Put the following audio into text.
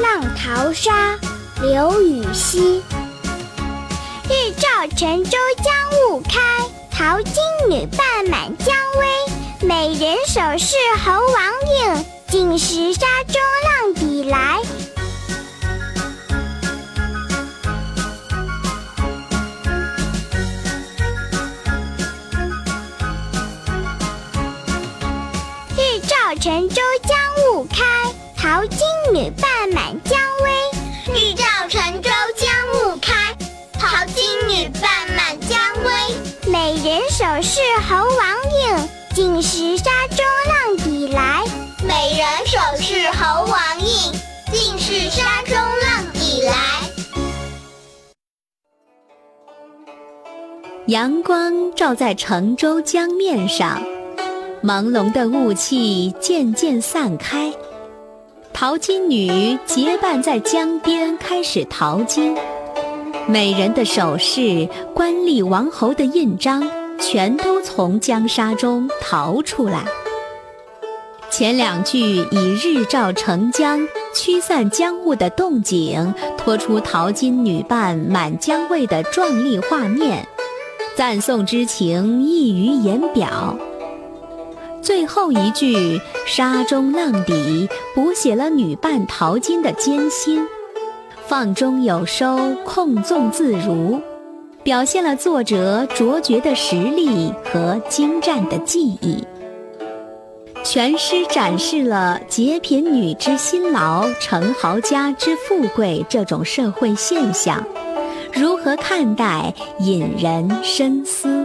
浪淘沙，刘禹锡。日照沉舟将雾开，淘金女伴满江威。美人首饰猴王应，尽是沙中浪底来。日照沉舟将雾开，淘金女伴人首饰猴王印，尽是沙中浪底来。美人首饰猴王印，尽是沙中浪底来。阳光照在乘州江面上，朦胧的雾气渐渐散开。淘金女结伴在江边开始淘金，美人的首饰、官吏王侯的印章，全都从江沙中淘出来。前两句以日照澄江、驱散江雾的动静，托出淘金女伴满江味的壮丽画面。赞颂之情溢于言表。最后一句“沙中浪底”补写了女伴淘金的艰辛，放中有收，控纵自如，表现了作者卓绝的实力和精湛的技艺。全诗展示了劫贫女之辛劳、成豪家之富贵这种社会现象。如何看待，引人深思。